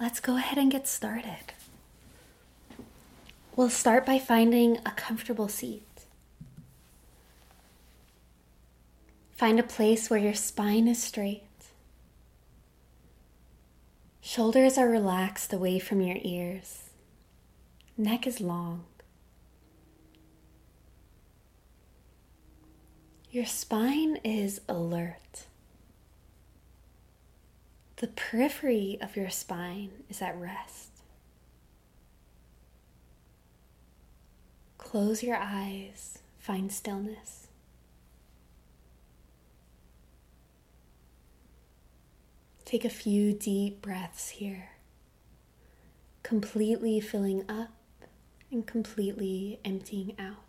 let's go ahead and get started. We'll start by finding a comfortable seat. Find a place where your spine is straight. Shoulders are relaxed away from your ears. Neck is long. Your spine is alert. The periphery of your spine is at rest. Close your eyes, find stillness. Take a few deep breaths here, completely filling up and completely emptying out.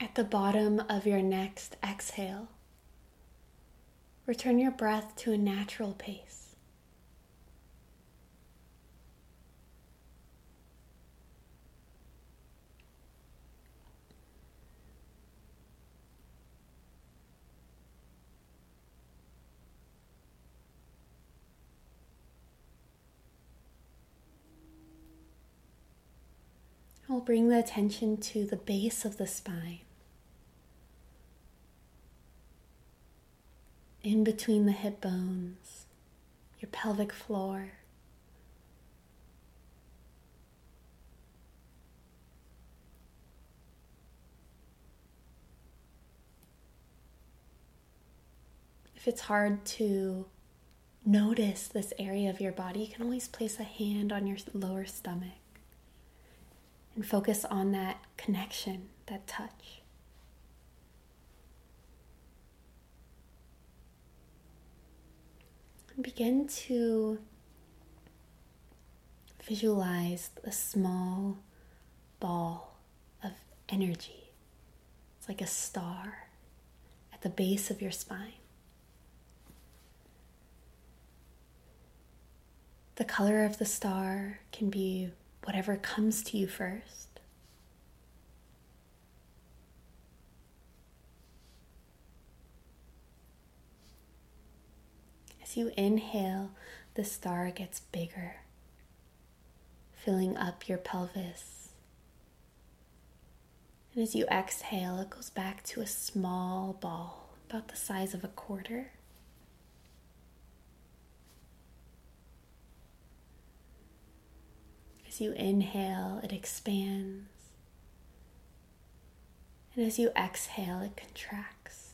At the bottom of your next exhale, return your breath to a natural pace. We'll bring the attention to the base of the spine. In between the hip bones, your pelvic floor. If it's hard to notice this area of your body, you can always place a hand on your lower stomach and focus on that connection, that touch. Begin to visualize a small ball of energy. It's like a star at the base of your spine. The color of the star can be whatever comes to you first. As you inhale, the star gets bigger, filling up your pelvis. And as you exhale, it goes back to a small ball, about the size of a quarter. As you inhale, it expands. And as you exhale, it contracts.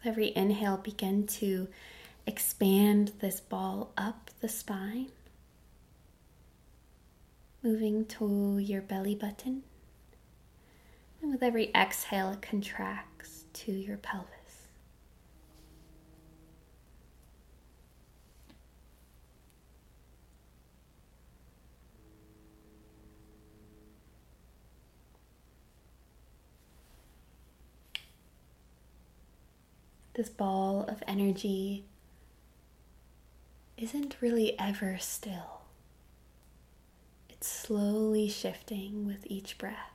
With every inhale, begin to expand this ball up the spine, moving to your belly button. And with every exhale, it contracts to your pelvis. This ball of energy isn't really ever still. It's slowly shifting with each breath.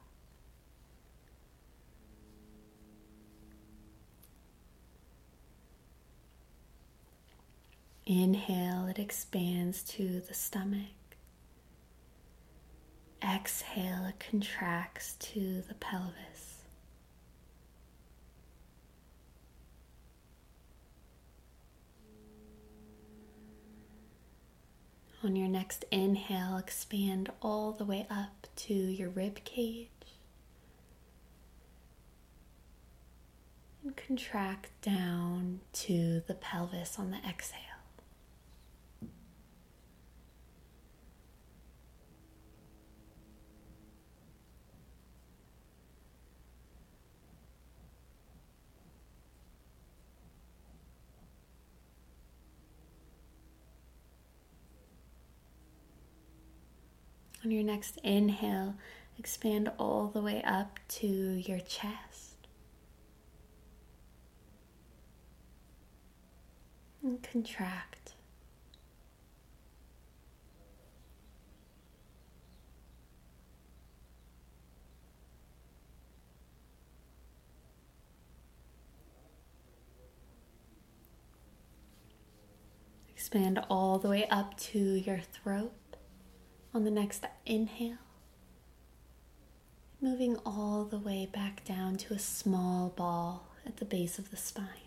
Inhale, it expands to the stomach. Exhale, it contracts to the pelvis. On your next inhale, expand all the way up to your rib cage. And contract down to the pelvis on the exhale. On your next inhale, expand all the way up to your chest. And contract. Expand all the way up to your throat on the next inhale. Moving all the way back down to a small ball at the base of the spine.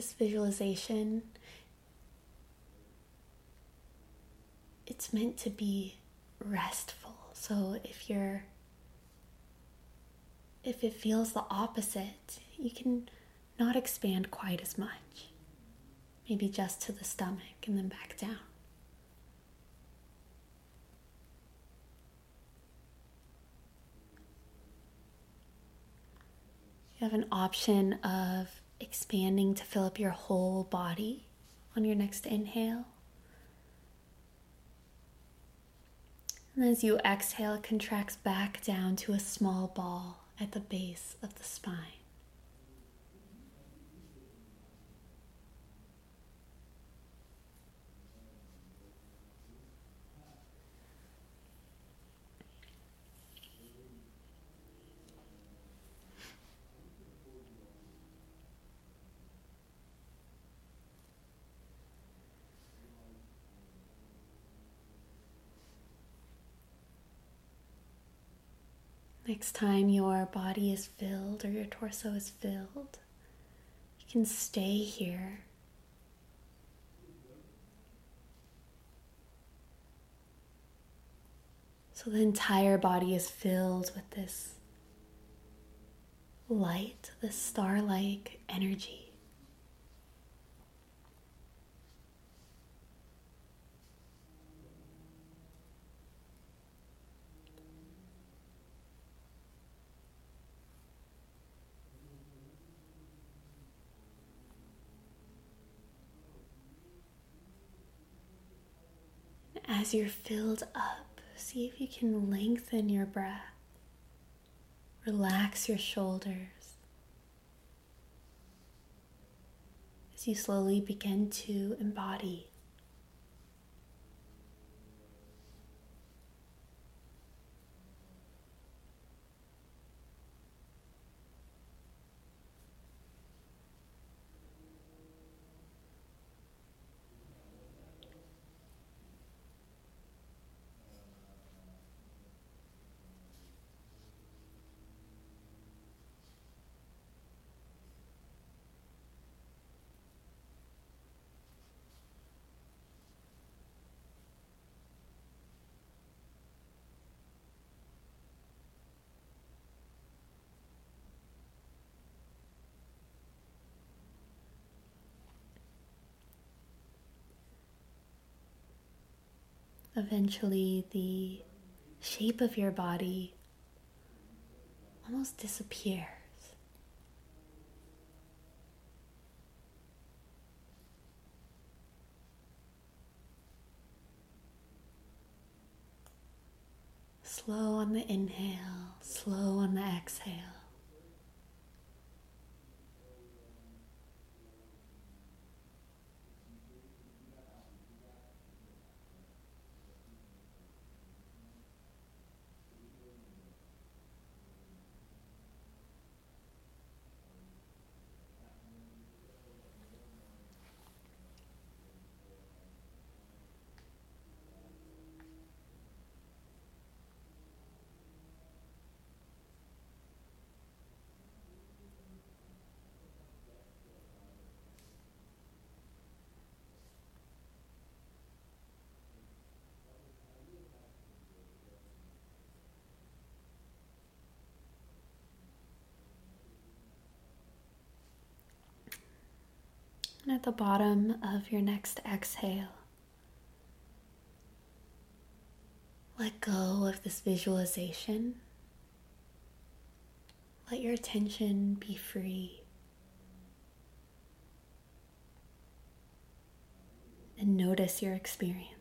This visualization it's meant to be restful. So if you're if it feels the opposite you can not expand quite as much. Maybe just to the stomach and then back down. You have an option of expanding to fill up your whole body on your next inhale. And as you exhale, it contracts back down to a small ball at the base of the spine. Next time your body is filled or your torso is filled, you can stay here. So the entire body is filled with this light, this star like energy. As you're filled up, see if you can lengthen your breath. Relax your shoulders. As you slowly begin to embody eventually the shape of your body almost disappears. Slow on the inhale, slow on the exhale. And at the bottom of your next exhale, let go of this visualization. Let your attention be free. And notice your experience.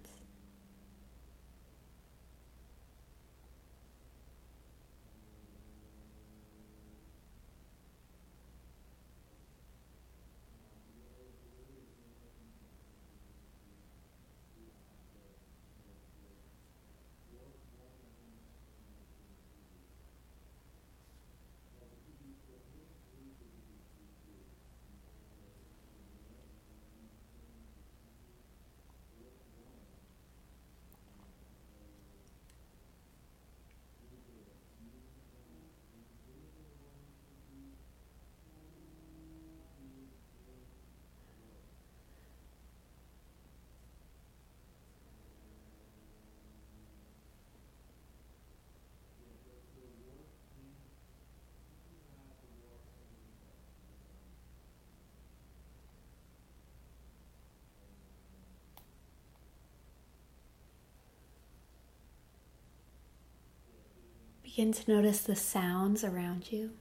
Begin to notice the sounds around you.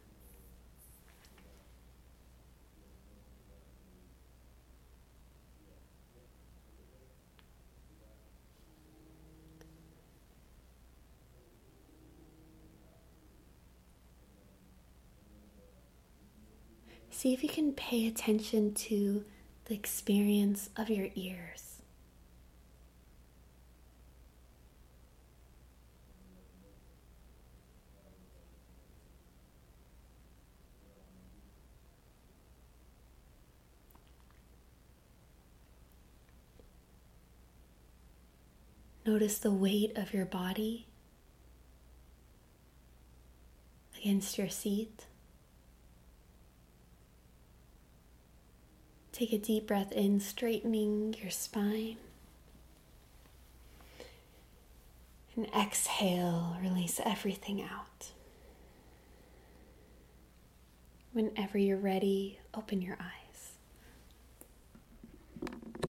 See if you can pay attention to the experience of your ears. Notice the weight of your body against your seat. Take a deep breath in, straightening your spine. And exhale, release everything out. Whenever you're ready, open your eyes.